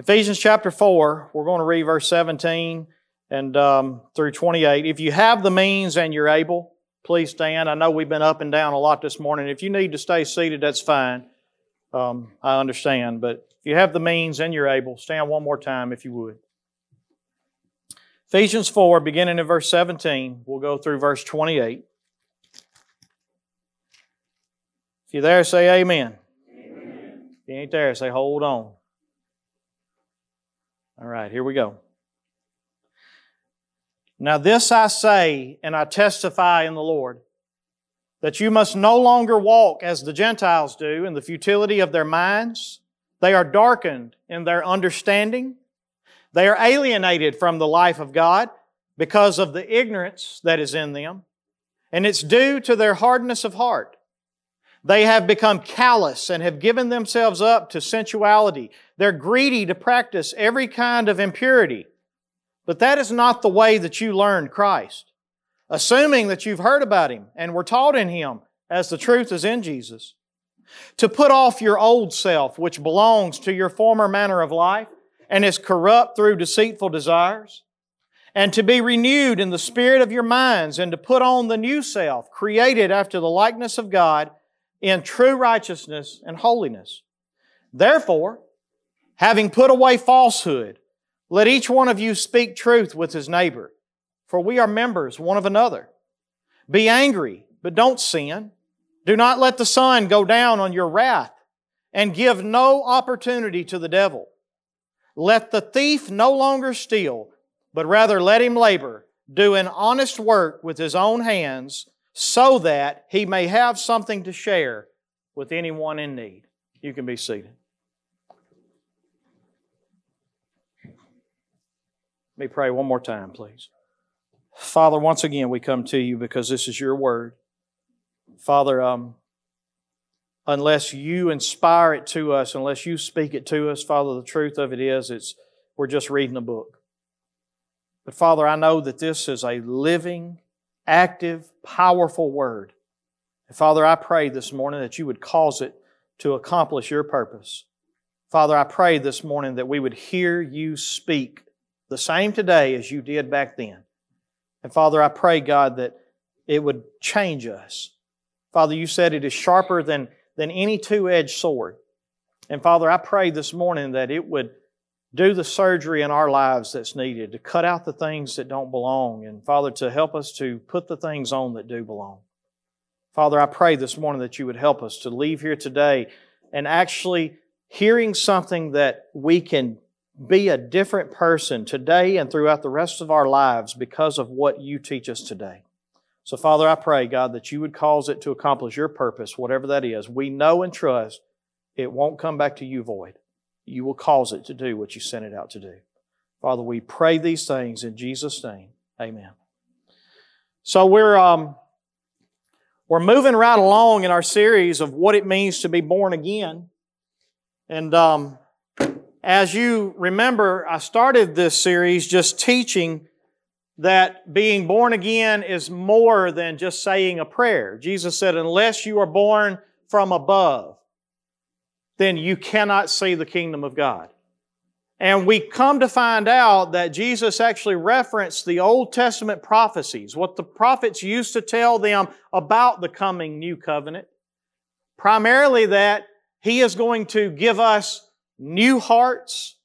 Ephesians chapter 4, we're going to read verse 17 and um, through 28. If you have the means and you're able, please stand. I know we've been up and down a lot this morning. If you need to stay seated, that's fine. Um, I understand. But if you have the means and you're able, stand one more time if you would. Ephesians 4, beginning in verse 17, we'll go through verse 28. If you're there, say amen. amen. If you ain't there, say hold on. All right, here we go. Now, this I say, and I testify in the Lord, that you must no longer walk as the Gentiles do in the futility of their minds. They are darkened in their understanding. They are alienated from the life of God because of the ignorance that is in them. And it's due to their hardness of heart. They have become callous and have given themselves up to sensuality. They're greedy to practice every kind of impurity. But that is not the way that you learned Christ. Assuming that you've heard about Him and were taught in Him as the truth is in Jesus. To put off your old self, which belongs to your former manner of life and is corrupt through deceitful desires, and to be renewed in the spirit of your minds, and to put on the new self, created after the likeness of God in true righteousness and holiness. Therefore, having put away falsehood, let each one of you speak truth with his neighbor, for we are members one of another. Be angry, but don't sin. Do not let the sun go down on your wrath, and give no opportunity to the devil. Let the thief no longer steal, but rather let him labor, doing honest work with his own hands, so that he may have something to share with anyone in need. You can be seated. Me pray one more time, please. Father, once again, we come to you because this is your word. Father, um, unless you inspire it to us, unless you speak it to us, Father, the truth of it is, it's we're just reading a book. But Father, I know that this is a living, active, powerful word. And Father, I pray this morning that you would cause it to accomplish your purpose. Father, I pray this morning that we would hear you speak the same today as you did back then. And Father, I pray, God, that it would change us. Father, you said it is sharper than, than any two edged sword. And Father, I pray this morning that it would do the surgery in our lives that's needed to cut out the things that don't belong. And Father, to help us to put the things on that do belong. Father, I pray this morning that you would help us to leave here today and actually hearing something that we can be a different person today and throughout the rest of our lives because of what you teach us today. So, Father, I pray, God, that you would cause it to accomplish your purpose, whatever that is. We know and trust it won't come back to you void. You will cause it to do what you sent it out to do. Father, we pray these things in Jesus' name. Amen. So we're um, we're moving right along in our series of what it means to be born again, and um, as you remember, I started this series just teaching that being born again is more than just saying a prayer. Jesus said, unless you are born from above, then you cannot see the kingdom of God. And we come to find out that Jesus actually referenced the Old Testament prophecies, what the prophets used to tell them about the coming new covenant. Primarily that He is going to give us new hearts.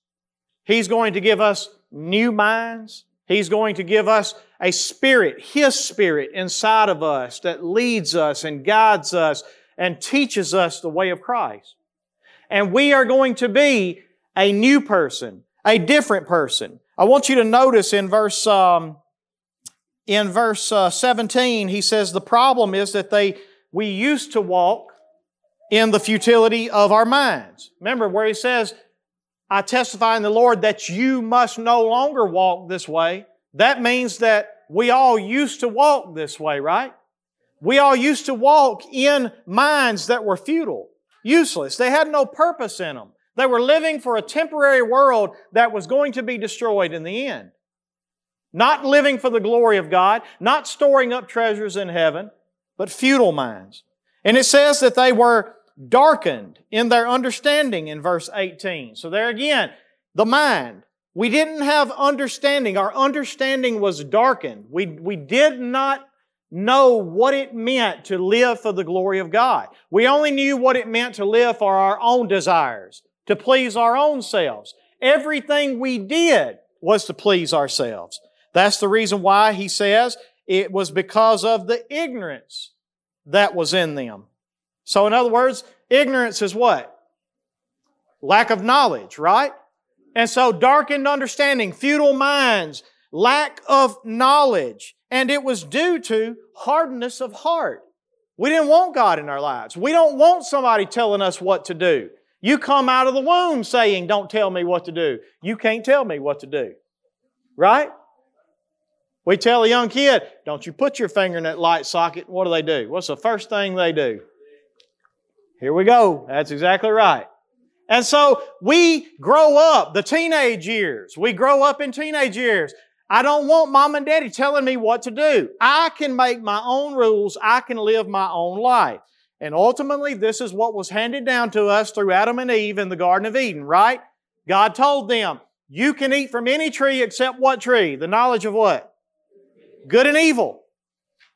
He's going to give us new minds. He's going to give us a spirit, His spirit inside of us that leads us and guides us and teaches us the way of Christ. And we are going to be a new person, a different person. I want you to notice in verse, um, in verse uh, 17, he says the problem is that they, we used to walk in the futility of our minds. Remember where he says, I testify in the Lord that you must no longer walk this way. That means that we all used to walk this way, right? We all used to walk in minds that were futile, useless. They had no purpose in them. They were living for a temporary world that was going to be destroyed in the end. Not living for the glory of God, not storing up treasures in heaven, but futile minds. And it says that they were darkened in their understanding in verse 18. So there again, the mind. We didn't have understanding. Our understanding was darkened. We, we did not know what it meant to live for the glory of God. We only knew what it meant to live for our own desires, to please our own selves. Everything we did was to please ourselves. That's the reason why he says it was because of the ignorance that was in them. So in other words, ignorance is what? Lack of knowledge, right? And so darkened understanding, futile minds, lack of knowledge. And it was due to hardness of heart. We didn't want God in our lives. We don't want somebody telling us what to do. You come out of the womb saying, don't tell me what to do. You can't tell me what to do. Right? We tell a young kid, don't you put your finger in that light socket. What do they do? What's the first thing they do? Here we go. That's exactly right. And so we grow up, the teenage years. We grow up in teenage years. I don't want mom and daddy telling me what to do. I can make my own rules. I can live my own life. And ultimately, this is what was handed down to us through Adam and Eve in the Garden of Eden, right? God told them, you can eat from any tree except what tree? The knowledge of what? Good and evil.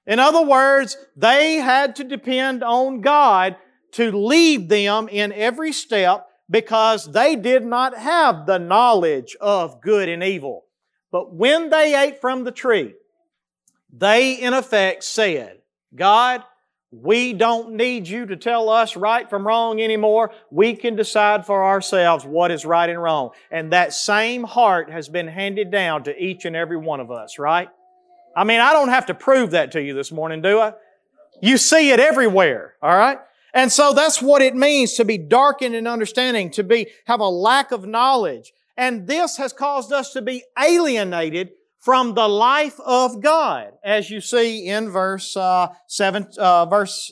In other words, they had to depend on God to lead them in every step because they did not have the knowledge of good and evil. But when they ate from the tree, they in effect said, God, we don't need you to tell us right from wrong anymore. We can decide for ourselves what is right and wrong. And that same heart has been handed down to each and every one of us, right? I mean, I don't have to prove that to you this morning, do I? You see it everywhere, all right? And so that's what it means to be darkened in understanding, to be, have a lack of knowledge. And this has caused us to be alienated from the life of God, as you see in verse uh, seven, uh, verse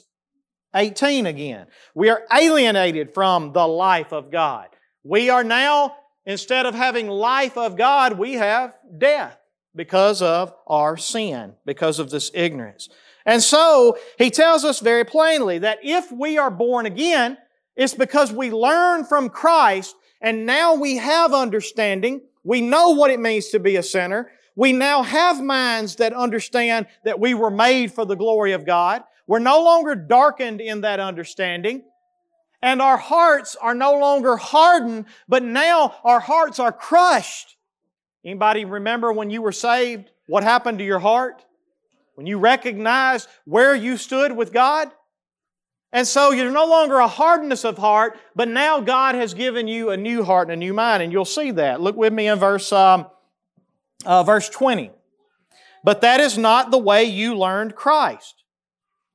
18 again. We are alienated from the life of God. We are now, instead of having life of God, we have death because of our sin, because of this ignorance. And so, he tells us very plainly that if we are born again, it's because we learn from Christ and now we have understanding. We know what it means to be a sinner. We now have minds that understand that we were made for the glory of God. We're no longer darkened in that understanding. And our hearts are no longer hardened, but now our hearts are crushed. Anybody remember when you were saved? What happened to your heart? When you recognized where you stood with God? And so you're no longer a hardness of heart, but now God has given you a new heart and a new mind, and you'll see that. Look with me in verse, um, uh, verse 20. But that is not the way you learned Christ,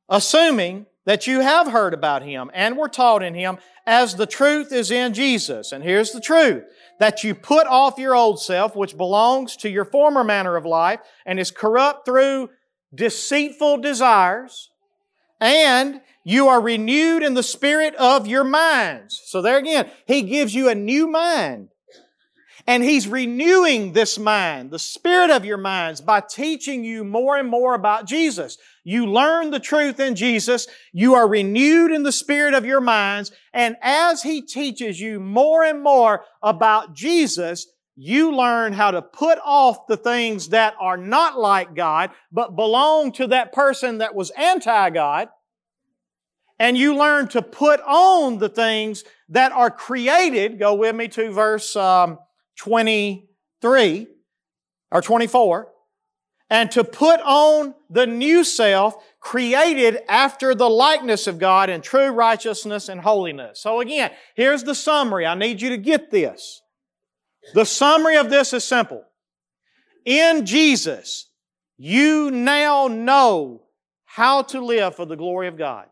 assuming that you have heard about Him and were taught in Him as the truth is in Jesus. And here's the truth that you put off your old self, which belongs to your former manner of life and is corrupt through deceitful desires, and you are renewed in the spirit of your minds. So there again, He gives you a new mind. And He's renewing this mind, the spirit of your minds, by teaching you more and more about Jesus. You learn the truth in Jesus. You are renewed in the spirit of your minds. And as He teaches you more and more about Jesus, you learn how to put off the things that are not like God, but belong to that person that was anti-God. And you learn to put on the things that are created. Go with me to verse um, 23 or 24. And to put on the new self created after the likeness of God in true righteousness and holiness. So again, here's the summary. I need you to get this. The summary of this is simple. In Jesus, you now know how to live for the glory of God.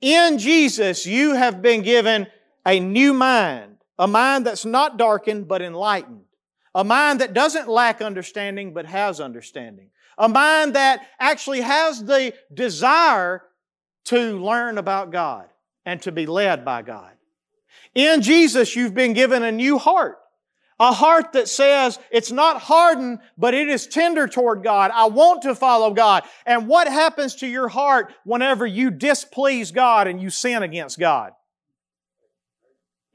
In Jesus, you have been given a new mind, a mind that's not darkened but enlightened, a mind that doesn't lack understanding but has understanding, a mind that actually has the desire to learn about God and to be led by God. In Jesus, you've been given a new heart. A heart that says it's not hardened, but it is tender toward God. I want to follow God. And what happens to your heart whenever you displease God and you sin against God?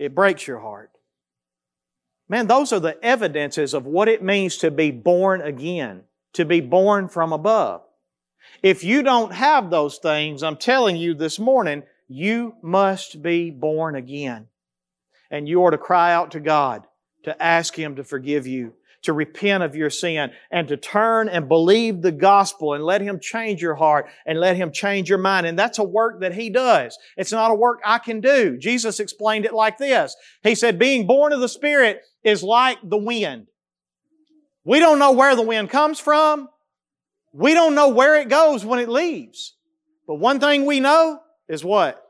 It breaks your heart. Man, those are the evidences of what it means to be born again, to be born from above. If you don't have those things, I'm telling you this morning, you must be born again. And you are to cry out to God to ask Him to forgive you, to repent of your sin, and to turn and believe the gospel and let Him change your heart and let Him change your mind. And that's a work that He does. It's not a work I can do. Jesus explained it like this. He said, being born of the Spirit is like the wind. We don't know where the wind comes from. We don't know where it goes when it leaves. But one thing we know is what?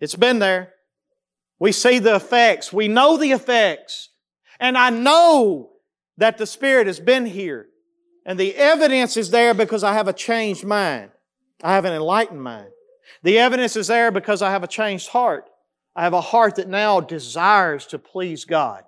It's been there. We see the effects. We know the effects. And I know that the Spirit has been here. And the evidence is there because I have a changed mind. I have an enlightened mind. The evidence is there because I have a changed heart. I have a heart that now desires to please God.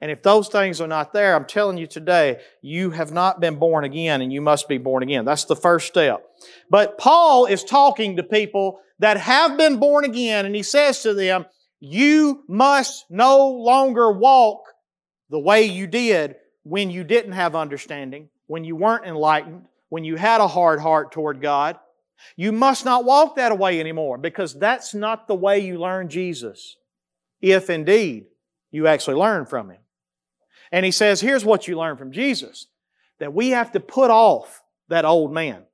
And if those things are not there, I'm telling you today, you have not been born again and you must be born again. That's the first step. But Paul is talking to people that have been born again and he says to them, you must no longer walk the way you did when you didn't have understanding, when you weren't enlightened, when you had a hard heart toward God. You must not walk that way anymore because that's not the way you learn Jesus. If indeed you actually learn from Him. And He says, here's what you learn from Jesus. That we have to put off that old man.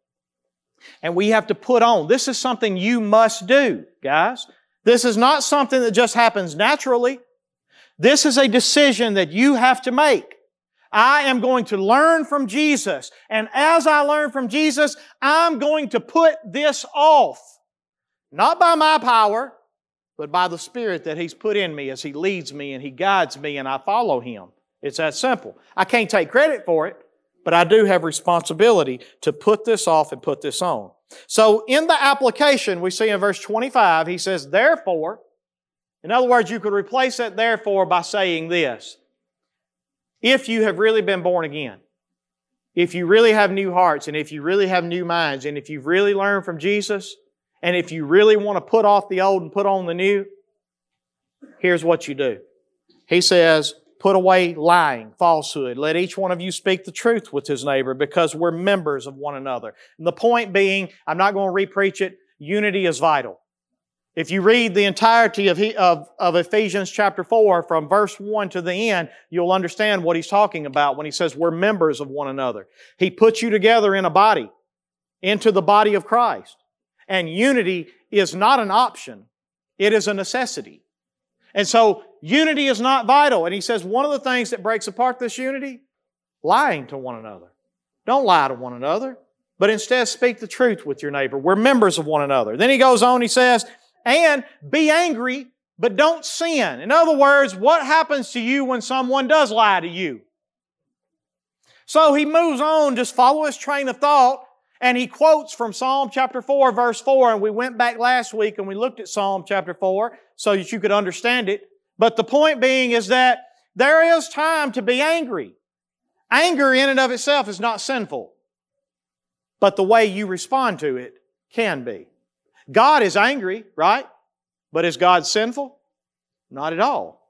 And we have to put on. This is something you must do, guys. This is not something that just happens naturally. This is a decision that you have to make. I am going to learn from Jesus. And as I learn from Jesus, I'm going to put this off. Not by my power, but by the Spirit that He's put in me as He leads me and He guides me and I follow Him. It's that simple. I can't take credit for it, but I do have responsibility to put this off and put this on. So in the application, we see in verse 25, he says, therefore, in other words, you could replace that therefore by saying this. If you have really been born again, if you really have new hearts, and if you really have new minds, and if you've really learned from Jesus, and if you really want to put off the old and put on the new, here's what you do. He says, Put away lying, falsehood. Let each one of you speak the truth with his neighbor because we're members of one another. And the point being, I'm not going to repreach it, unity is vital. If you read the entirety of, of, of, Ephesians chapter 4 from verse 1 to the end, you'll understand what he's talking about when he says we're members of one another. He puts you together in a body, into the body of Christ. And unity is not an option, it is a necessity. And so unity is not vital. And he says one of the things that breaks apart this unity, lying to one another. Don't lie to one another, but instead speak the truth with your neighbor. We're members of one another. Then he goes on, he says, and be angry, but don't sin. In other words, what happens to you when someone does lie to you? So he moves on, just follow his train of thought, and he quotes from Psalm chapter 4, verse 4, and we went back last week and we looked at Psalm chapter 4 so that you could understand it. But the point being is that there is time to be angry. Anger in and of itself is not sinful. But the way you respond to it can be. God is angry, right? But is God sinful? Not at all.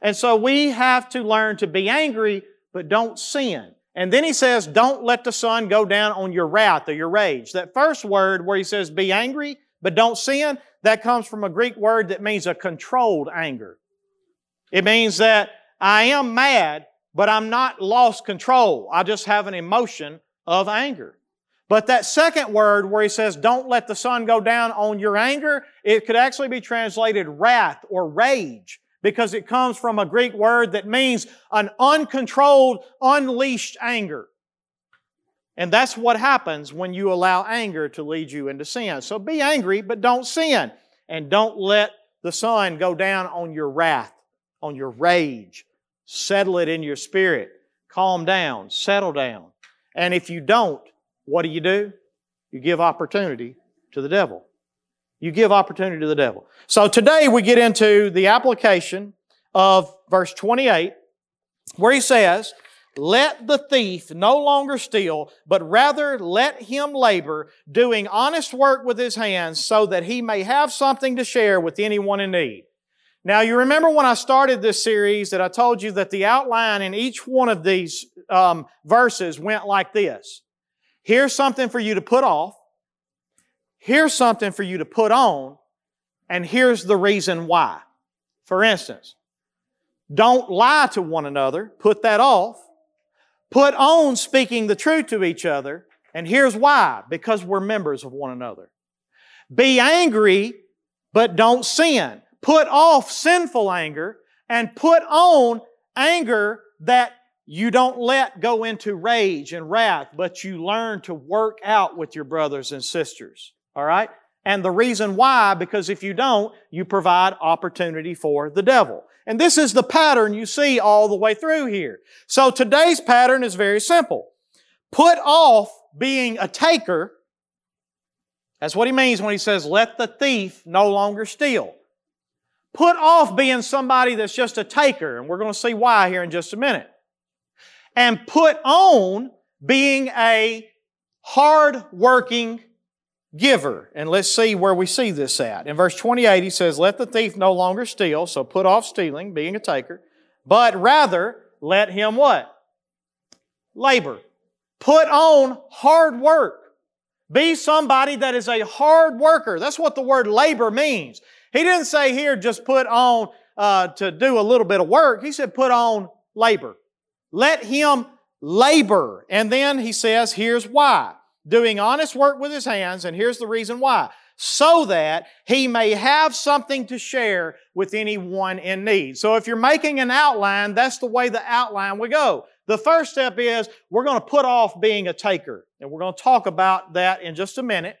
And so we have to learn to be angry, but don't sin. And then he says, don't let the sun go down on your wrath or your rage. That first word where he says, be angry, but don't sin, that comes from a Greek word that means a controlled anger. It means that I am mad, but I'm not lost control. I just have an emotion of anger. But that second word where he says, don't let the sun go down on your anger, it could actually be translated wrath or rage because it comes from a Greek word that means an uncontrolled, unleashed anger. And that's what happens when you allow anger to lead you into sin. So be angry, but don't sin. And don't let the sun go down on your wrath on your rage. Settle it in your spirit. Calm down. Settle down. And if you don't, what do you do? You give opportunity to the devil. You give opportunity to the devil. So today we get into the application of verse 28 where he says, let the thief no longer steal, but rather let him labor, doing honest work with his hands, so that he may have something to share with anyone in need. Now, you remember when I started this series that I told you that the outline in each one of these um, verses went like this. Here's something for you to put off. Here's something for you to put on. And here's the reason why. For instance, don't lie to one another. Put that off. Put on speaking the truth to each other. And here's why. Because we're members of one another. Be angry, but don't sin. Put off sinful anger and put on anger that you don't let go into rage and wrath, but you learn to work out with your brothers and sisters. All right? And the reason why, because if you don't, you provide opportunity for the devil. And this is the pattern you see all the way through here. So today's pattern is very simple. Put off being a taker. That's what he means when he says, let the thief no longer steal. Put off being somebody that's just a taker, and we're going to see why here in just a minute. And put on being a hard working giver. And let's see where we see this at. In verse 28, he says, Let the thief no longer steal, so put off stealing, being a taker, but rather let him what? Labor. Put on hard work. Be somebody that is a hard worker. That's what the word labor means. He didn't say here just put on uh, to do a little bit of work. He said put on labor. Let him labor. And then he says, here's why doing honest work with his hands, and here's the reason why. So that he may have something to share with anyone in need. So if you're making an outline, that's the way the outline would go. The first step is we're going to put off being a taker. And we're going to talk about that in just a minute.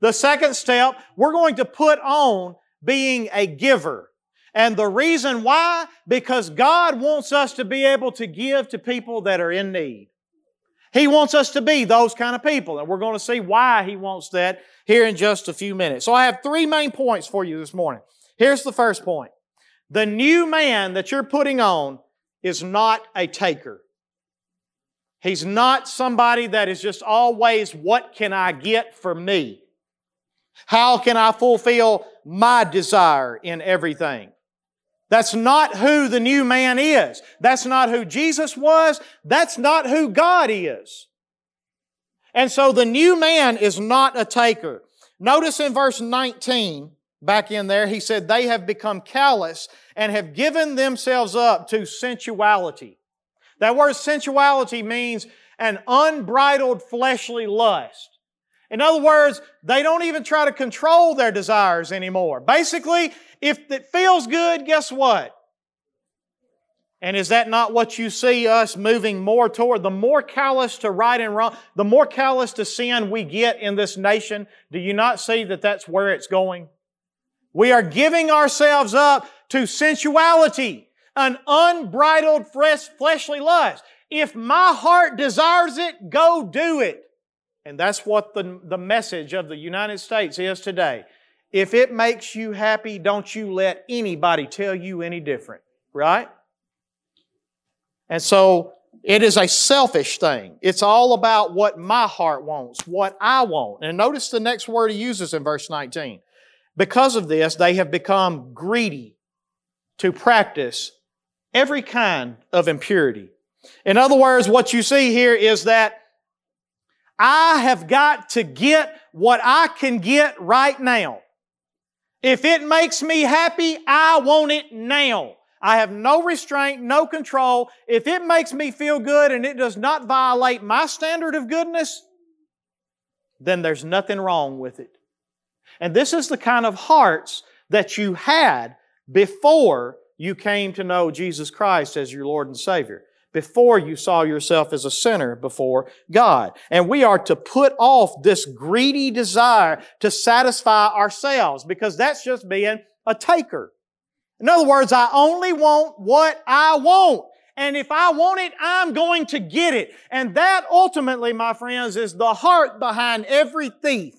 The second step, we're going to put on being a giver. And the reason why? Because God wants us to be able to give to people that are in need. He wants us to be those kind of people. And we're going to see why He wants that here in just a few minutes. So I have three main points for you this morning. Here's the first point. The new man that you're putting on is not a taker. He's not somebody that is just always, what can I get for me? How can I fulfill my desire in everything? That's not who the new man is. That's not who Jesus was. That's not who God is. And so the new man is not a taker. Notice in verse 19, back in there, he said, They have become callous and have given themselves up to sensuality. That word sensuality means an unbridled fleshly lust. In other words, they don't even try to control their desires anymore. Basically, if it feels good, guess what? And is that not what you see us moving more toward? The more callous to right and wrong, the more callous to sin we get in this nation, do you not see that that's where it's going? We are giving ourselves up to sensuality, an unbridled fleshly lust. If my heart desires it, go do it. And that's what the, the message of the United States is today. If it makes you happy, don't you let anybody tell you any different, right? And so it is a selfish thing. It's all about what my heart wants, what I want. And notice the next word he uses in verse 19. Because of this, they have become greedy to practice every kind of impurity. In other words, what you see here is that I have got to get what I can get right now. If it makes me happy, I want it now. I have no restraint, no control. If it makes me feel good and it does not violate my standard of goodness, then there's nothing wrong with it. And this is the kind of hearts that you had before you came to know Jesus Christ as your Lord and Savior before you saw yourself as a sinner before God. And we are to put off this greedy desire to satisfy ourselves because that's just being a taker. In other words, I only want what I want. And if I want it, I'm going to get it. And that ultimately, my friends, is the heart behind every thief.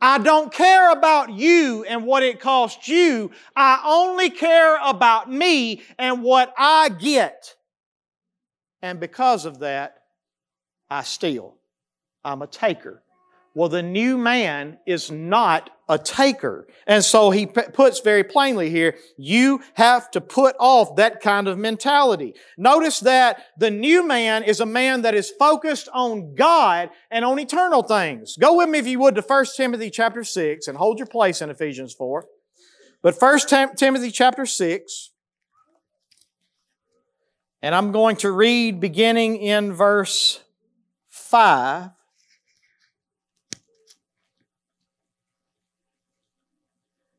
I don't care about you and what it costs you. I only care about me and what I get. And because of that, I steal. I'm a taker. Well, the new man is not a taker. And so he p- puts very plainly here, you have to put off that kind of mentality. Notice that the new man is a man that is focused on God and on eternal things. Go with me if you would to 1 Timothy chapter 6 and hold your place in Ephesians 4. But 1 Tim- Timothy chapter 6, and I'm going to read beginning in verse 5.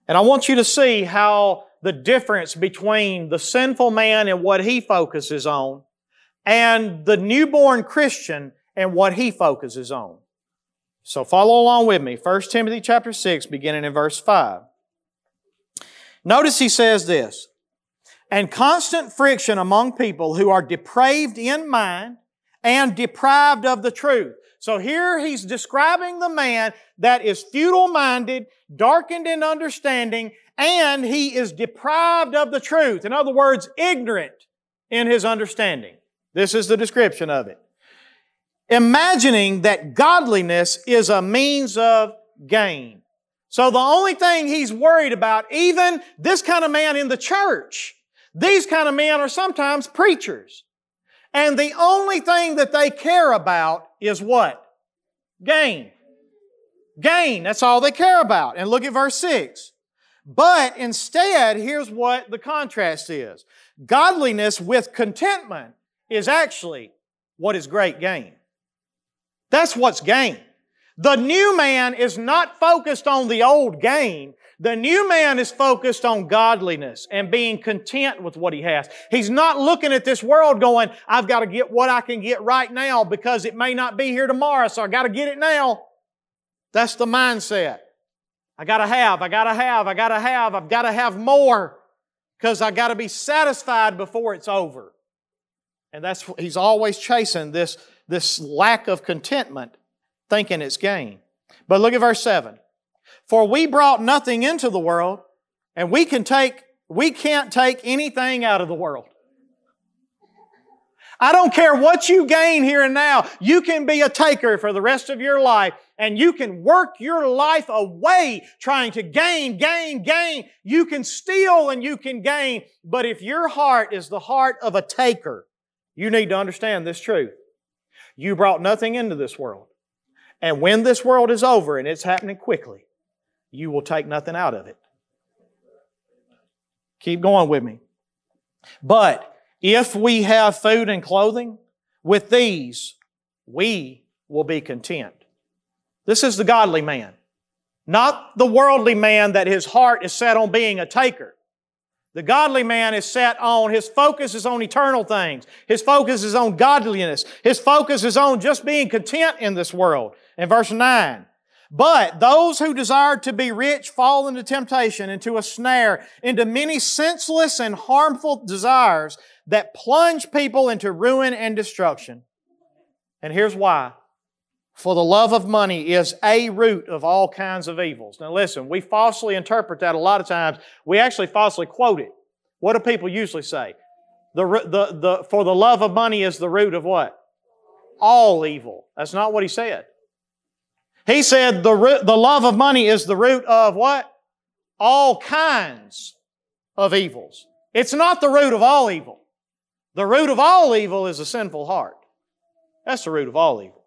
And I want you to see how the difference between the sinful man and what he focuses on and the newborn Christian and what he focuses on. So follow along with me. 1 Timothy chapter 6, beginning in verse 5. Notice he says this, and constant friction among people who are depraved in mind and deprived of the truth. So here he's describing the man that is futile minded, darkened in understanding, and he is deprived of the truth. In other words, ignorant in his understanding. This is the description of it. Imagining that godliness is a means of gain. So the only thing he's worried about, even this kind of man in the church, these kind of men are sometimes preachers. And the only thing that they care about is what? Gain. Gain. That's all they care about. And look at verse 6. But instead, here's what the contrast is. Godliness with contentment is actually what is great gain. That's what's gain. The new man is not focused on the old gain. The new man is focused on godliness and being content with what he has. He's not looking at this world going, I've got to get what I can get right now because it may not be here tomorrow, so I got to get it now. That's the mindset. I got to have, I got to have, I got to have, I've got to have more because I got to be satisfied before it's over. And that's, he's always chasing this, this lack of contentment, thinking it's gain. But look at verse 7. For we brought nothing into the world, and we can take, we can't take anything out of the world. I don't care what you gain here and now. You can be a taker for the rest of your life and you can work your life away trying to gain, gain, gain. You can steal and you can gain. But if your heart is the heart of a taker, you need to understand this truth. You brought nothing into this world. And when this world is over, and it's happening quickly, you will take nothing out of it. Keep going with me. But if we have food and clothing, with these we will be content. This is the godly man, not the worldly man that his heart is set on being a taker. The godly man is set on, his focus is on eternal things. His focus is on godliness. His focus is on just being content in this world. In verse 9, but those who desire to be rich fall into temptation, into a snare, into many senseless and harmful desires that plunge people into ruin and destruction. And here's why. For the love of money is a root of all kinds of evils. Now listen, we falsely interpret that a lot of times. We actually falsely quote it. What do people usually say? The, the, the, for the love of money is the root of what? All evil. That's not what he said. He said the, root, the love of money is the root of what? All kinds of evils. It's not the root of all evil. The root of all evil is a sinful heart. That's the root of all evil.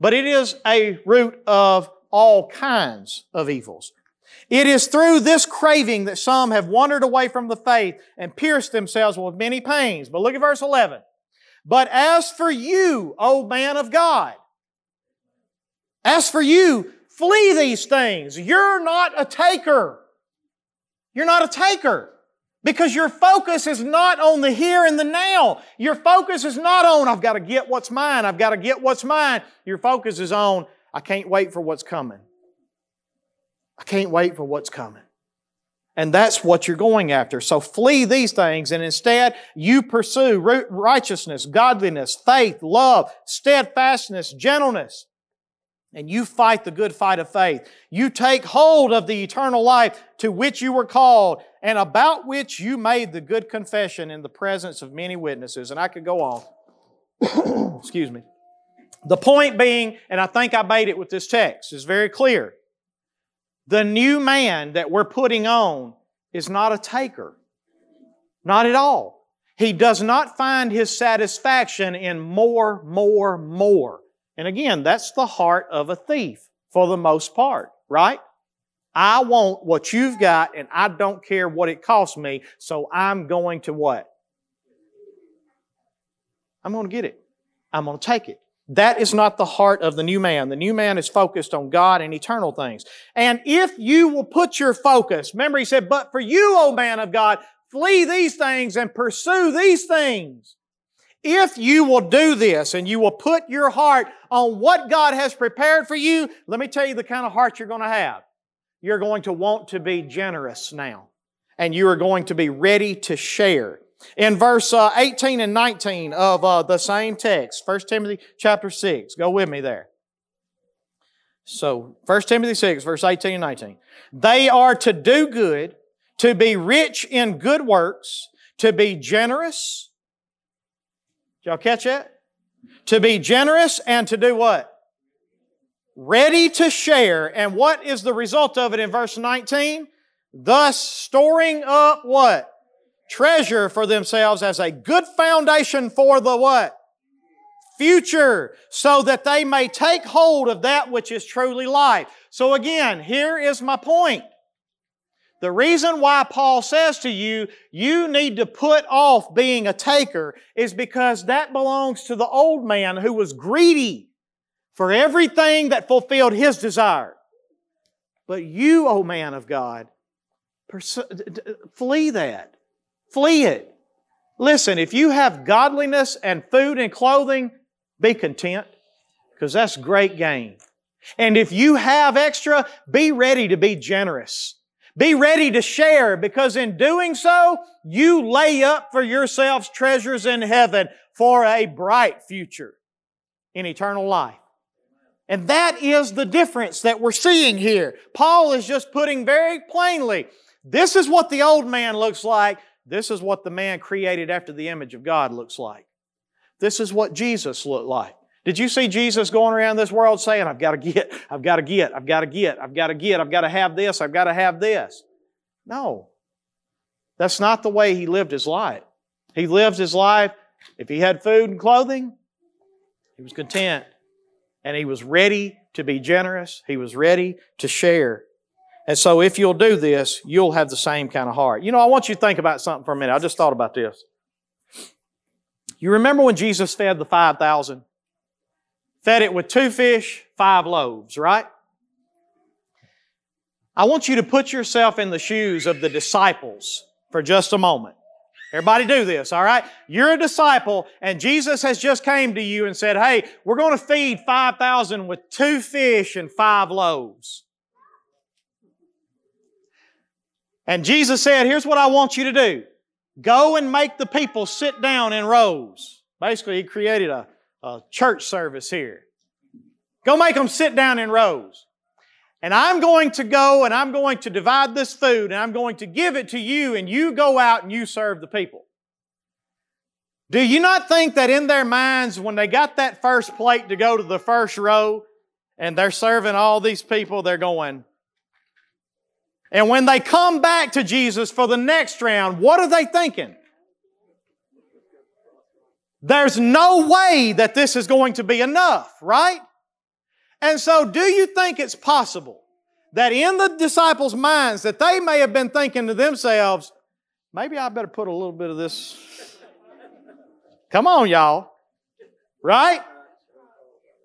But it is a root of all kinds of evils. It is through this craving that some have wandered away from the faith and pierced themselves with many pains. But look at verse 11. But as for you, O man of God, as for you, flee these things. You're not a taker. You're not a taker. Because your focus is not on the here and the now. Your focus is not on, I've got to get what's mine. I've got to get what's mine. Your focus is on, I can't wait for what's coming. I can't wait for what's coming. And that's what you're going after. So flee these things and instead you pursue righteousness, godliness, faith, love, steadfastness, gentleness and you fight the good fight of faith. You take hold of the eternal life to which you were called and about which you made the good confession in the presence of many witnesses. And I could go on. Excuse me. The point being, and I think I made it with this text, is very clear. The new man that we're putting on is not a taker. Not at all. He does not find his satisfaction in more, more, more. And again, that's the heart of a thief for the most part, right? I want what you've got and I don't care what it costs me, so I'm going to what? I'm going to get it. I'm going to take it. That is not the heart of the new man. The new man is focused on God and eternal things. And if you will put your focus, remember he said, but for you, O man of God, flee these things and pursue these things. If you will do this and you will put your heart on what God has prepared for you, let me tell you the kind of heart you're going to have. You're going to want to be generous now. And you are going to be ready to share. In verse uh, 18 and 19 of uh, the same text, 1 Timothy chapter 6, go with me there. So, 1 Timothy 6, verse 18 and 19. They are to do good, to be rich in good works, to be generous. Y'all catch that? To be generous and to do what? Ready to share. And what is the result of it in verse 19? Thus storing up what? treasure for themselves as a good foundation for the what? Future, so that they may take hold of that which is truly life. So again, here is my point. The reason why Paul says to you, you need to put off being a taker is because that belongs to the old man who was greedy for everything that fulfilled his desire. But you, O oh man of God, flee that. Flee it. Listen, if you have godliness and food and clothing, be content because that's great gain. And if you have extra, be ready to be generous. Be ready to share because in doing so, you lay up for yourselves treasures in heaven for a bright future in eternal life. And that is the difference that we're seeing here. Paul is just putting very plainly, this is what the old man looks like. This is what the man created after the image of God looks like. This is what Jesus looked like. Did you see Jesus going around this world saying, I've got to get, I've got to get, I've got to get, I've got to get, I've got to have this, I've got to have this? No. That's not the way he lived his life. He lived his life, if he had food and clothing, he was content. And he was ready to be generous. He was ready to share. And so if you'll do this, you'll have the same kind of heart. You know, I want you to think about something for a minute. I just thought about this. You remember when Jesus fed the 5,000? Fed it with two fish, five loaves, right? I want you to put yourself in the shoes of the disciples for just a moment. Everybody do this, all right? You're a disciple and Jesus has just came to you and said, "Hey, we're going to feed 5,000 with two fish and five loaves." And Jesus said, Here's what I want you to do go and make the people sit down in rows. Basically, He created a, a church service here. Go make them sit down in rows. And I'm going to go and I'm going to divide this food and I'm going to give it to you and you go out and you serve the people. Do you not think that in their minds, when they got that first plate to go to the first row and they're serving all these people, they're going, and when they come back to Jesus for the next round, what are they thinking? There's no way that this is going to be enough, right? And so, do you think it's possible that in the disciples' minds that they may have been thinking to themselves, maybe I better put a little bit of this. Come on, y'all. Right?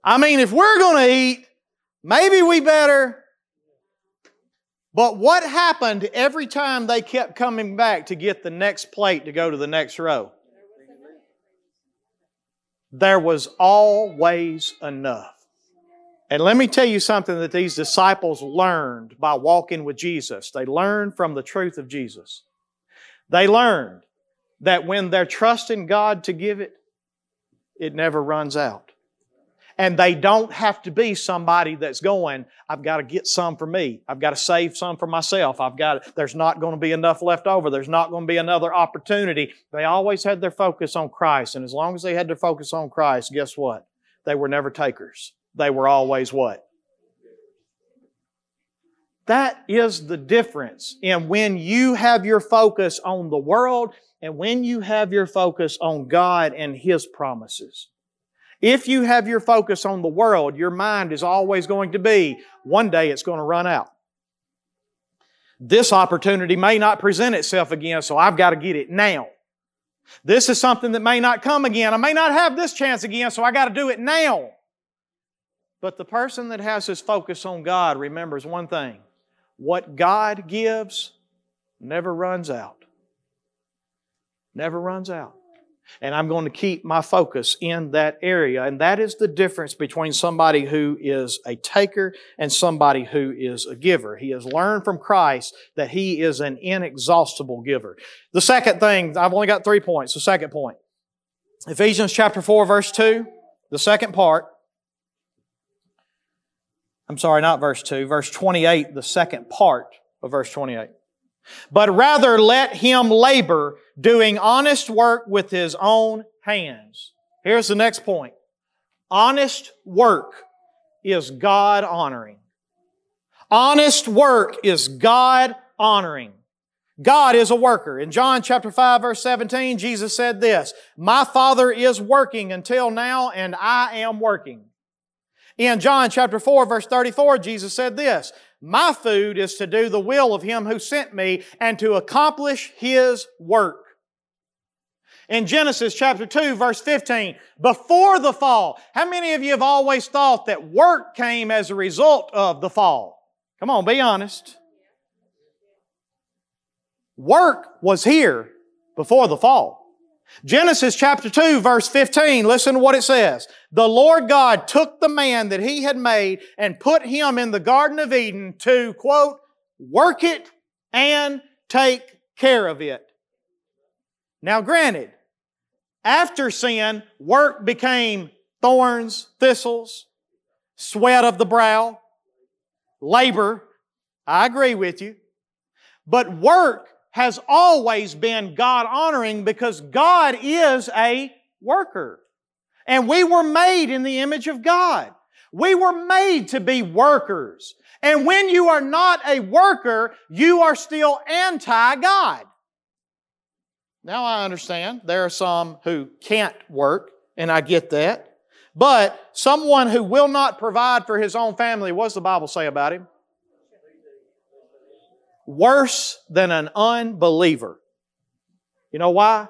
I mean, if we're going to eat, maybe we better but what happened every time they kept coming back to get the next plate to go to the next row? There was always enough. And let me tell you something that these disciples learned by walking with Jesus. They learned from the truth of Jesus. They learned that when they're trusting God to give it, it never runs out. And they don't have to be somebody that's going, I've got to get some for me. I've got to save some for myself. I've got, there's not going to be enough left over. There's not going to be another opportunity. They always had their focus on Christ. And as long as they had their focus on Christ, guess what? they were never takers. They were always what? That is the difference in when you have your focus on the world and when you have your focus on God and His promises. If you have your focus on the world, your mind is always going to be, one day it's going to run out. This opportunity may not present itself again, so I've got to get it now. This is something that may not come again. I may not have this chance again, so I got to do it now. But the person that has his focus on God remembers one thing what God gives never runs out. Never runs out. And I'm going to keep my focus in that area. And that is the difference between somebody who is a taker and somebody who is a giver. He has learned from Christ that he is an inexhaustible giver. The second thing, I've only got three points. The second point. Ephesians chapter 4 verse 2, the second part. I'm sorry, not verse 2, verse 28, the second part of verse 28. But rather let him labor doing honest work with his own hands. Here's the next point. Honest work is God honoring. Honest work is God honoring. God is a worker. In John chapter 5 verse 17, Jesus said this, My Father is working until now and I am working. In John chapter 4 verse 34, Jesus said this, My food is to do the will of Him who sent me and to accomplish His work. In Genesis chapter 2 verse 15, before the fall, how many of you have always thought that work came as a result of the fall? Come on, be honest. Work was here before the fall. Genesis chapter 2 verse 15, listen to what it says. The Lord God took the man that he had made and put him in the Garden of Eden to, quote, work it and take care of it. Now granted, after sin, work became thorns, thistles, sweat of the brow, labor. I agree with you. But work has always been God honoring because God is a worker. And we were made in the image of God. We were made to be workers. And when you are not a worker, you are still anti-God. Now I understand there are some who can't work, and I get that. But someone who will not provide for his own family, what does the Bible say about him? Worse than an unbeliever. You know why?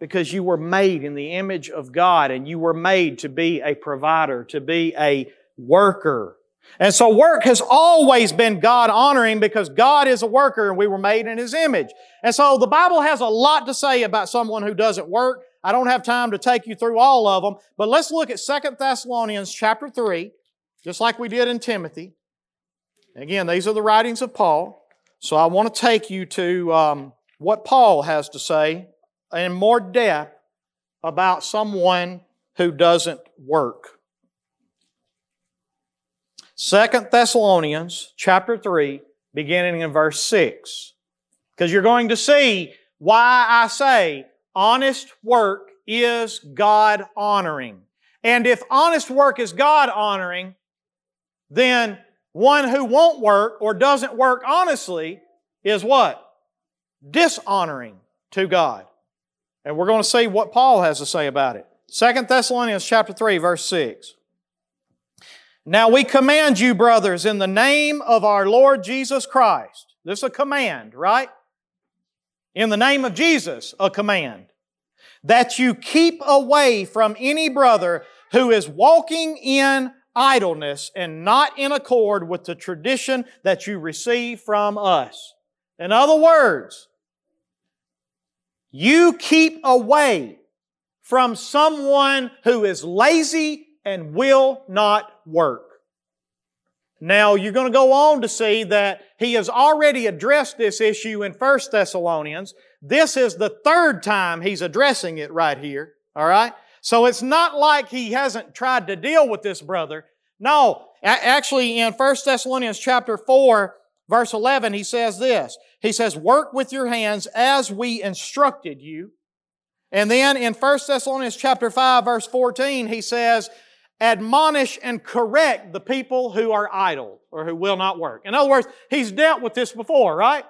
Because you were made in the image of God and you were made to be a provider, to be a worker. And so work has always been God honoring because God is a worker and we were made in His image. And so the Bible has a lot to say about someone who doesn't work. I don't have time to take you through all of them, but let's look at Second Thessalonians chapter 3, just like we did in Timothy. Again, these are the writings of Paul. So I want to take you to um, what Paul has to say in more depth about someone who doesn't work. Second Thessalonians chapter 3, beginning in verse 6. Because you're going to see why I say honest work is God honoring. And if honest work is God honoring, then one who won't work or doesn't work honestly is what? Dishonoring to God. And we're going to see what Paul has to say about it. Second Thessalonians chapter 3 verse 6. Now we command you, brothers, in the name of our Lord Jesus Christ. This is a command, right? In the name of Jesus, a command. That you keep away from any brother who is walking in idleness and not in accord with the tradition that you receive from us. In other words, you keep away from someone who is lazy and will not work. Now, you're going to go on to see that he has already addressed this issue in 1 Thessalonians. This is the third time he's addressing it right here. All right? So it's not like he hasn't tried to deal with this brother. No, actually in 1 Thessalonians chapter 4, verse 11, he says this. He says, work with your hands as we instructed you. And then in 1 Thessalonians chapter 5, verse 14, he says, admonish and correct the people who are idle or who will not work. In other words, he's dealt with this before, right?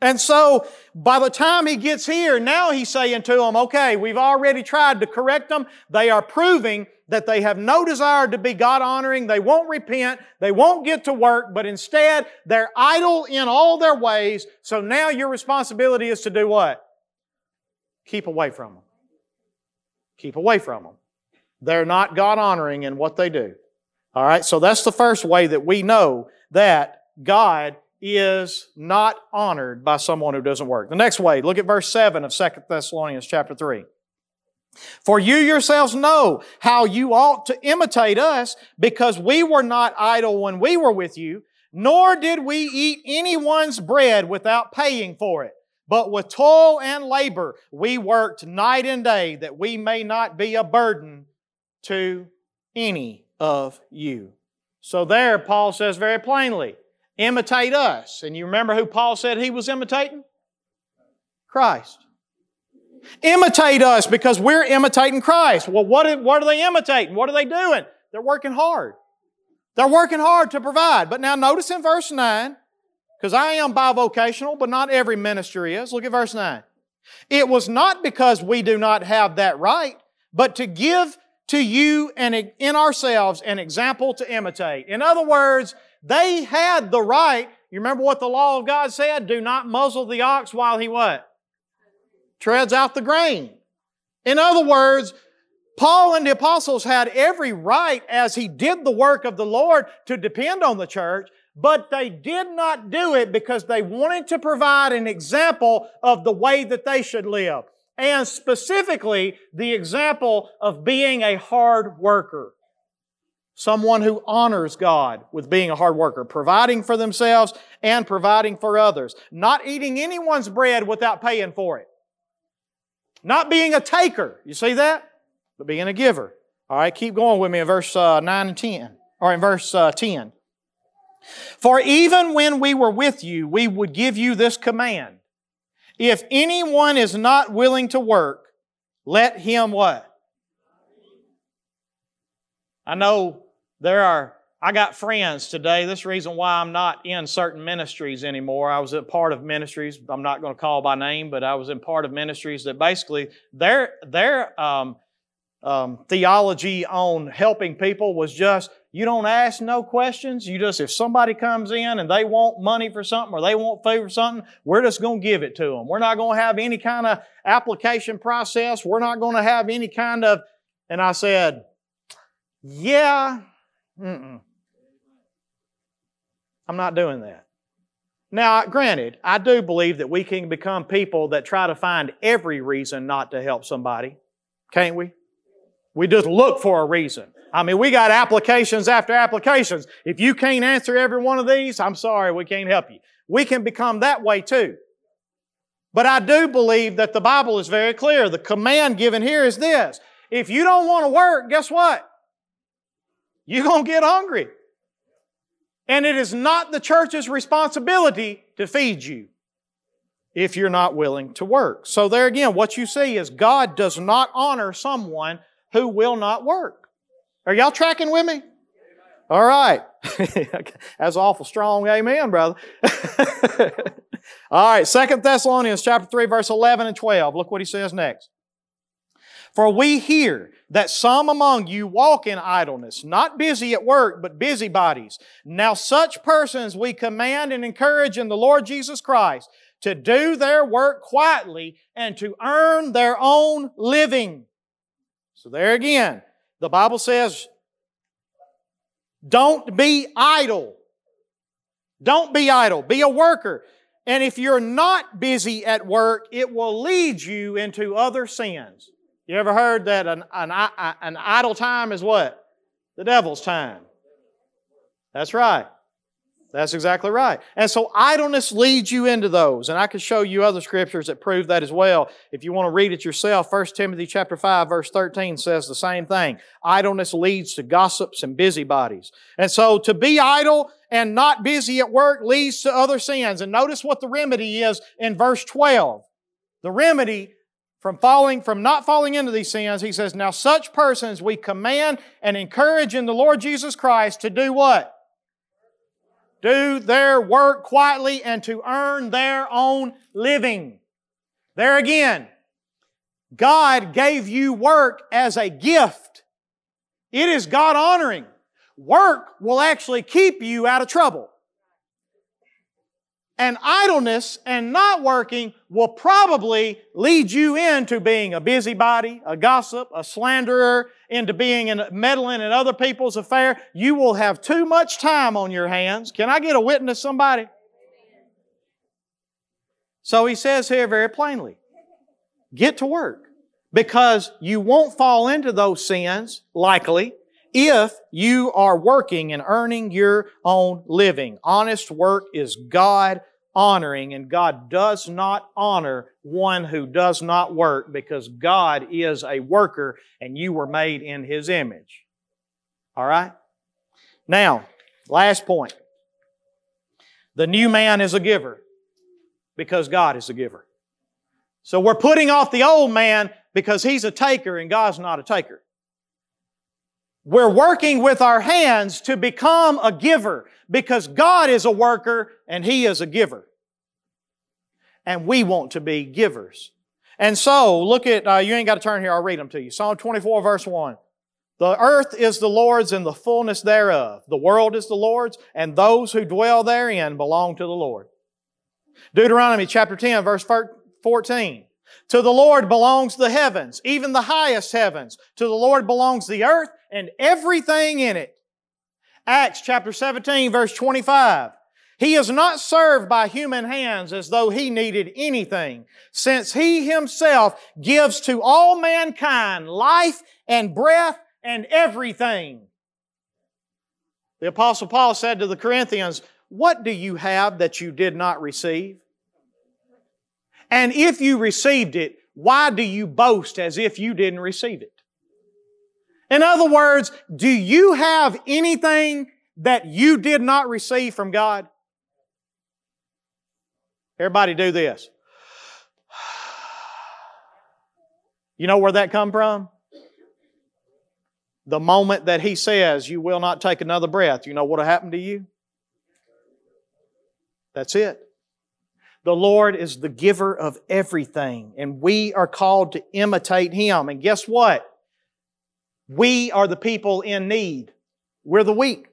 And so by the time he gets here, now he's saying to them, okay, we've already tried to correct them. They are proving that they have no desire to be God honoring. They won't repent. They won't get to work, but instead they're idle in all their ways. So now your responsibility is to do what? Keep away from them. Keep away from them. They're not God honoring in what they do. All right. So that's the first way that we know that God is not honored by someone who doesn't work. The next way, look at verse 7 of 2 Thessalonians chapter 3. For you yourselves know how you ought to imitate us because we were not idle when we were with you, nor did we eat anyone's bread without paying for it. But with toil and labor we worked night and day that we may not be a burden to any of you. So there Paul says very plainly, imitate us. And you remember who Paul said he was imitating? Christ. Imitate us because we're imitating Christ. Well, what, what are they imitating? What are they doing? They're working hard. They're working hard to provide. But now notice in verse 9, because I am bivocational, but not every minister is. Look at verse 9. It was not because we do not have that right, but to give to you and in ourselves an example to imitate. In other words, they had the right. You remember what the law of God said? Do not muzzle the ox while he what? Treads out the grain. In other words, Paul and the apostles had every right as he did the work of the Lord to depend on the church, but they did not do it because they wanted to provide an example of the way that they should live. And specifically, the example of being a hard worker. Someone who honors God with being a hard worker, providing for themselves and providing for others. Not eating anyone's bread without paying for it. Not being a taker. You see that? But being a giver. All right, keep going with me in verse uh, 9 and 10, or in verse uh, 10. For even when we were with you, we would give you this command. If anyone is not willing to work, let him what? I know there are, I got friends today. This reason why I'm not in certain ministries anymore. I was a part of ministries, I'm not going to call by name, but I was in part of ministries that basically their, their um, um, theology on helping people was just you don't ask no questions. You just, if somebody comes in and they want money for something or they want food for something, we're just going to give it to them. We're not going to have any kind of application process. We're not going to have any kind of, and I said, yeah, Mm-mm. I'm not doing that. Now, granted, I do believe that we can become people that try to find every reason not to help somebody. Can't we? We just look for a reason. I mean, we got applications after applications. If you can't answer every one of these, I'm sorry, we can't help you. We can become that way too. But I do believe that the Bible is very clear. The command given here is this. If you don't want to work, guess what? You're going to get hungry. And it is not the church's responsibility to feed you if you're not willing to work. So there again, what you see is God does not honor someone who will not work. Are y'all tracking with me? All right. That's awful strong. Amen, brother. All right. Second Thessalonians chapter 3, verse 11 and 12. Look what he says next. For we hear that some among you walk in idleness, not busy at work, but busybodies. Now such persons we command and encourage in the Lord Jesus Christ to do their work quietly and to earn their own living. So there again, the Bible says, don't be idle. Don't be idle. Be a worker. And if you're not busy at work, it will lead you into other sins. You ever heard that an, an, an idle time is what? The devil's time. That's right. That's exactly right. And so idleness leads you into those. And I could show you other scriptures that prove that as well. If you want to read it yourself, 1 Timothy chapter 5 verse 13 says the same thing. Idleness leads to gossips and busybodies. And so to be idle and not busy at work leads to other sins. And notice what the remedy is in verse 12. The remedy from falling, from not falling into these sins, he says, Now such persons we command and encourage in the Lord Jesus Christ to do what? Do their work quietly and to earn their own living. There again, God gave you work as a gift. It is God honoring. Work will actually keep you out of trouble. And idleness and not working will probably lead you into being a busybody, a gossip, a slanderer, into being in, meddling in other people's affairs. You will have too much time on your hands. Can I get a witness, somebody? So he says here very plainly, get to work because you won't fall into those sins, likely, if you are working and earning your own living. Honest work is God honoring, and God does not honor one who does not work because God is a worker and you were made in His image. All right? Now, last point. The new man is a giver because God is a giver. So we're putting off the old man because he's a taker and God's not a taker. We're working with our hands to become a giver because God is a worker and He is a giver. And we want to be givers. And so, look at, uh, you ain't got to turn here, I'll read them to you. Psalm 24, verse 1. The earth is the Lord's and the fullness thereof. The world is the Lord's, and those who dwell therein belong to the Lord. Deuteronomy chapter 10, verse 14. To the Lord belongs the heavens, even the highest heavens. To the Lord belongs the earth and everything in it. Acts chapter 17 verse 25. He is not served by human hands as though he needed anything, since he himself gives to all mankind life and breath and everything. The apostle Paul said to the Corinthians, what do you have that you did not receive? And if you received it, why do you boast as if you didn't receive it? In other words, do you have anything that you did not receive from God? Everybody do this. You know where that come from? The moment that he says, you will not take another breath, you know what will happen to you? That's it. The Lord is the giver of everything, and we are called to imitate Him. And guess what? We are the people in need. We're the weak.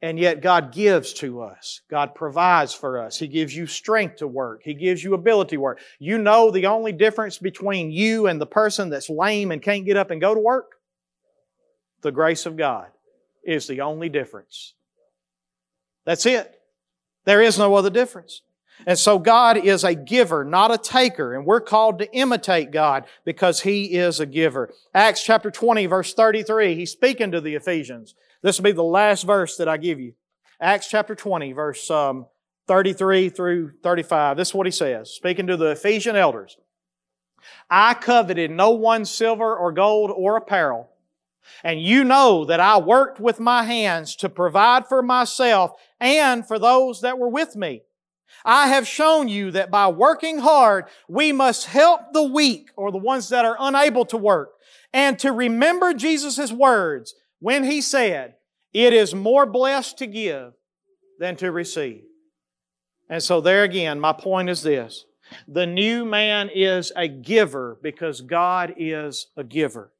And yet God gives to us. God provides for us. He gives you strength to work. He gives you ability to work. You know the only difference between you and the person that's lame and can't get up and go to work? The grace of God is the only difference. That's it. There is no other difference. And so God is a giver, not a taker, and we're called to imitate God because He is a giver. Acts chapter 20 verse 33, He's speaking to the Ephesians. This will be the last verse that I give you. Acts chapter 20 verse um, 33 through 35. This is what He says, speaking to the Ephesian elders. I coveted no one's silver or gold or apparel. And you know that I worked with my hands to provide for myself and for those that were with me. I have shown you that by working hard, we must help the weak or the ones that are unable to work. And to remember Jesus' words when he said, it is more blessed to give than to receive. And so there again, my point is this. The new man is a giver because God is a giver.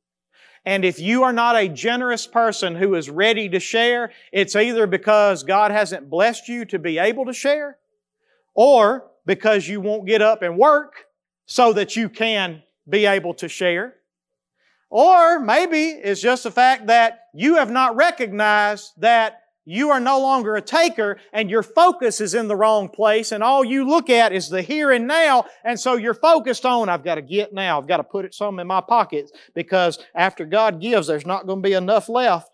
And if you are not a generous person who is ready to share, it's either because God hasn't blessed you to be able to share, or because you won't get up and work so that you can be able to share. Or maybe it's just the fact that you have not recognized that you are no longer a taker and your focus is in the wrong place and all you look at is the here and now. And so you're focused on I've got to get now. I've got to put it some in my pockets because after God gives there's not going to be enough left.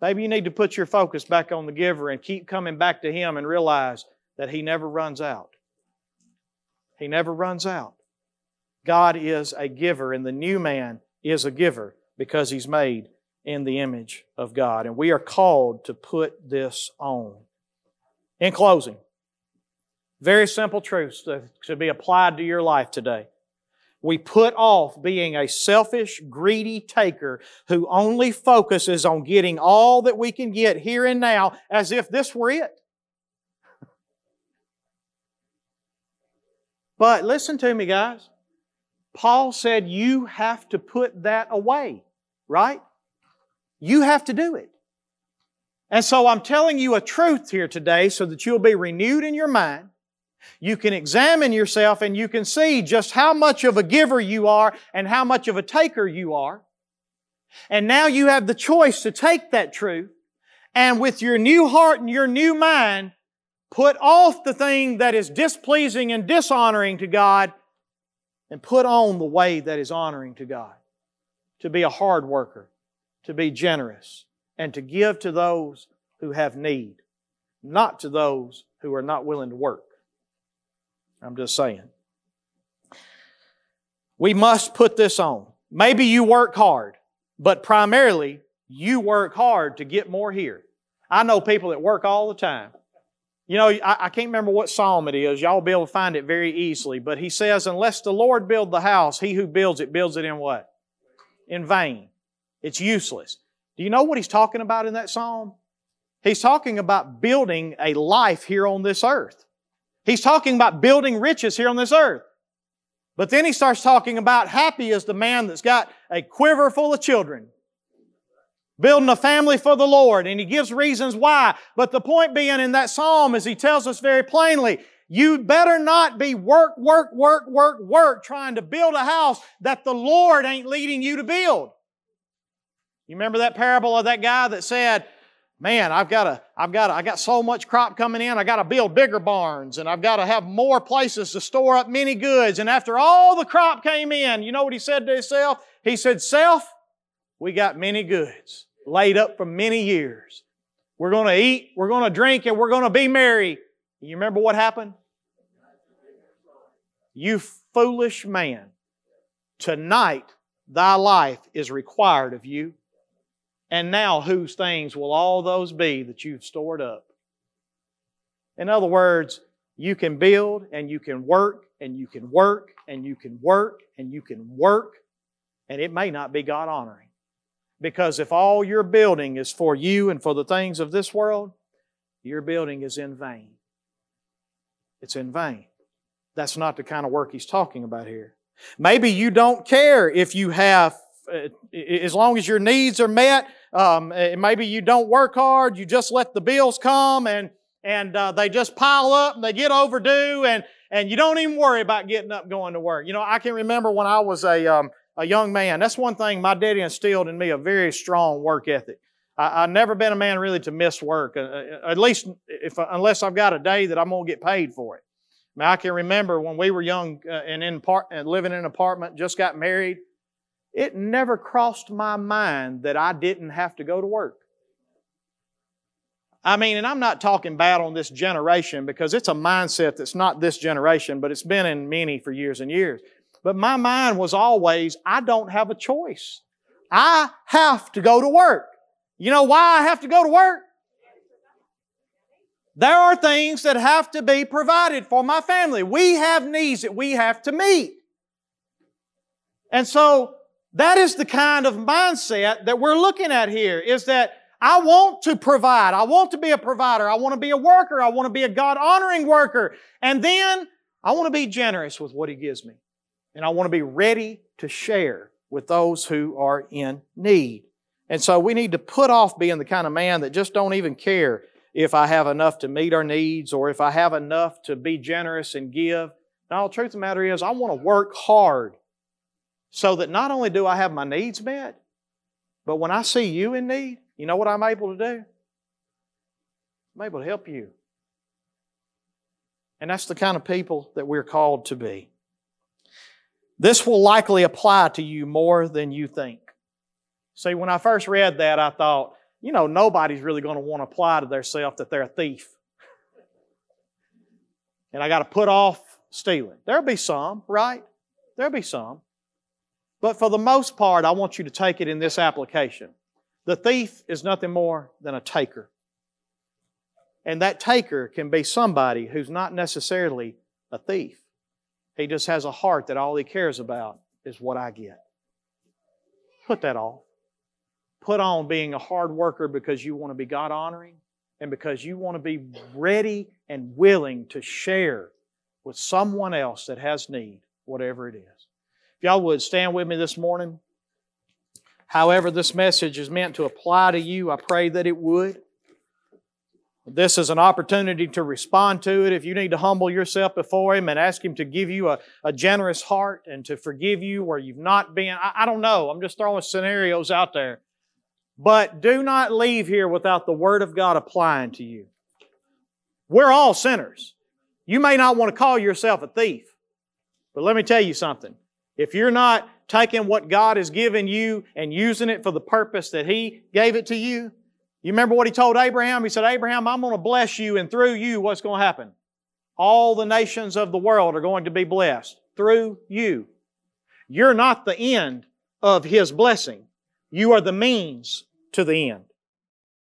Maybe you need to put your focus back on the giver and keep coming back to him and realize that He never runs out. He never runs out. God is a giver, and the new man is a giver because he's made in the image of God. And we are called to put this on. In closing, very simple truths to, to be applied to your life today. we put off being a selfish, greedy taker who only focuses on getting all that we can get here and now as if this were it. But listen to me, guys. Paul said you have to put that away, right? You have to do it. And so I'm telling you a truth here today so that you'll be renewed in your mind you can examine yourself and you can see just how much of a giver you are and how much of a taker you are. And now you have the choice to take that truth and with your new heart and your new mind, put off the thing that is displeasing and dishonoring to God and put on the way that is honoring to God. To be a hard worker, to be generous, and to give to those who have need, not to those who are not willing to work. I'm just saying. We must put this on. Maybe you work hard, but primarily you work hard to get more here. I know people that work all the time. You know, I, I, can't remember what psalm it is. Y'all will be able to find it very easily. But he says, unless the Lord build the house, he who builds it builds it in what? In vain. It's useless. Do you know what he's talking about in that psalm? He's talking about building a life here on this earth. He's talking about building riches here on this earth. But then he starts talking about happy is the man that's got a quiver full of children. Building a family for the Lord. And he gives reasons why. But the point being in that psalm is he tells us very plainly, you better not be work, work, work, work, work trying to build a house that the Lord ain't leading you to build. You remember that parable of that guy that said, man, I've got to, I've got to, I got so much crop coming in, I got to build bigger barns and I've got to have more places to store up many goods. And after all the crop came in, you know what he said to himself? He said, Self, we got many goods laid up for many years. We're going to eat, we're going to drink, and we're going to be merry. You remember what happened? You foolish man, tonight thy life is required of you and now, whose things will all those be that you've stored up? In other words, you can build and you can work and you can work and you can work and you can work, and it may not be God honoring. Because if all your building is for you and for the things of this world, your building is in vain. It's in vain. That's not the kind of work he's talking about here. Maybe you don't care if you have, uh, as long as your needs are met, um, eh, maybe you don't work hard, you just let the bills come and, and uh, they just pile up and they get overdue and, and you don't even worry about getting up going to work. You know, I can remember when I was a, um, a young man, that's one thing my daddy instilled in me a very strong work ethic. I, have never been a man really to miss work, uh, uh at least if, unless I've got a day that I'm going to get paid for it. I, mean, I can remember when we were young uh, and in part, and living in an apartment, just got married. It never crossed my mind that I didn't have to go to work. I mean, and I'm not talking bad on this generation because it's a mindset that's not this generation, but it's been in many for years and years. But my mind was always, I don't have a choice. I have to go to work. You know why I have to go to work? There are things that have to be provided for my family. We have needs that we have to meet. And so that is the kind of mindset that we're looking at here is that I want to provide. I want to be a provider. I want to be a worker. I want to be a God honoring worker. And then I want to be generous with what He gives me. And I want to be ready to share with those who are in need. And so we need to put off being the kind of man that just don't even care if I have enough to meet our needs or if I have enough to be generous and give. Now, the truth of the matter is, I want to work hard so that not only do I have my needs met, but when I see you in need, you know what I'm able to do? I'm able to help you. And that's the kind of people that we're called to be. This will likely apply to you more than you think. See, when I first read that, I thought, you know, nobody's really going to want to apply to themselves that they're a thief. and I got to put off stealing. There'll be some, right? There'll be some. But for the most part, I want you to take it in this application. The thief is nothing more than a taker. And that taker can be somebody who's not necessarily a thief. He just has a heart that all he cares about is what I get. Put that off. Put on being a hard worker because you want to be God honoring and because you want to be ready and willing to share with someone else that has need, whatever it is. If y'all would stand with me this morning. However, this message is meant to apply to you, I pray that it would. This is an opportunity to respond to it. If you need to humble yourself before Him and ask Him to give you a, a generous heart and to forgive you where you've not been, I, I don't know. I'm just throwing scenarios out there. But do not leave here without the Word of God applying to you. We're all sinners. You may not want to call yourself a thief, but let me tell you something. If you're not taking what God has given you and using it for the purpose that He gave it to you, you remember what He told Abraham? He said, Abraham, I'm going to bless you, and through you, what's going to happen? All the nations of the world are going to be blessed through you. You're not the end of His blessing. You are the means to the end.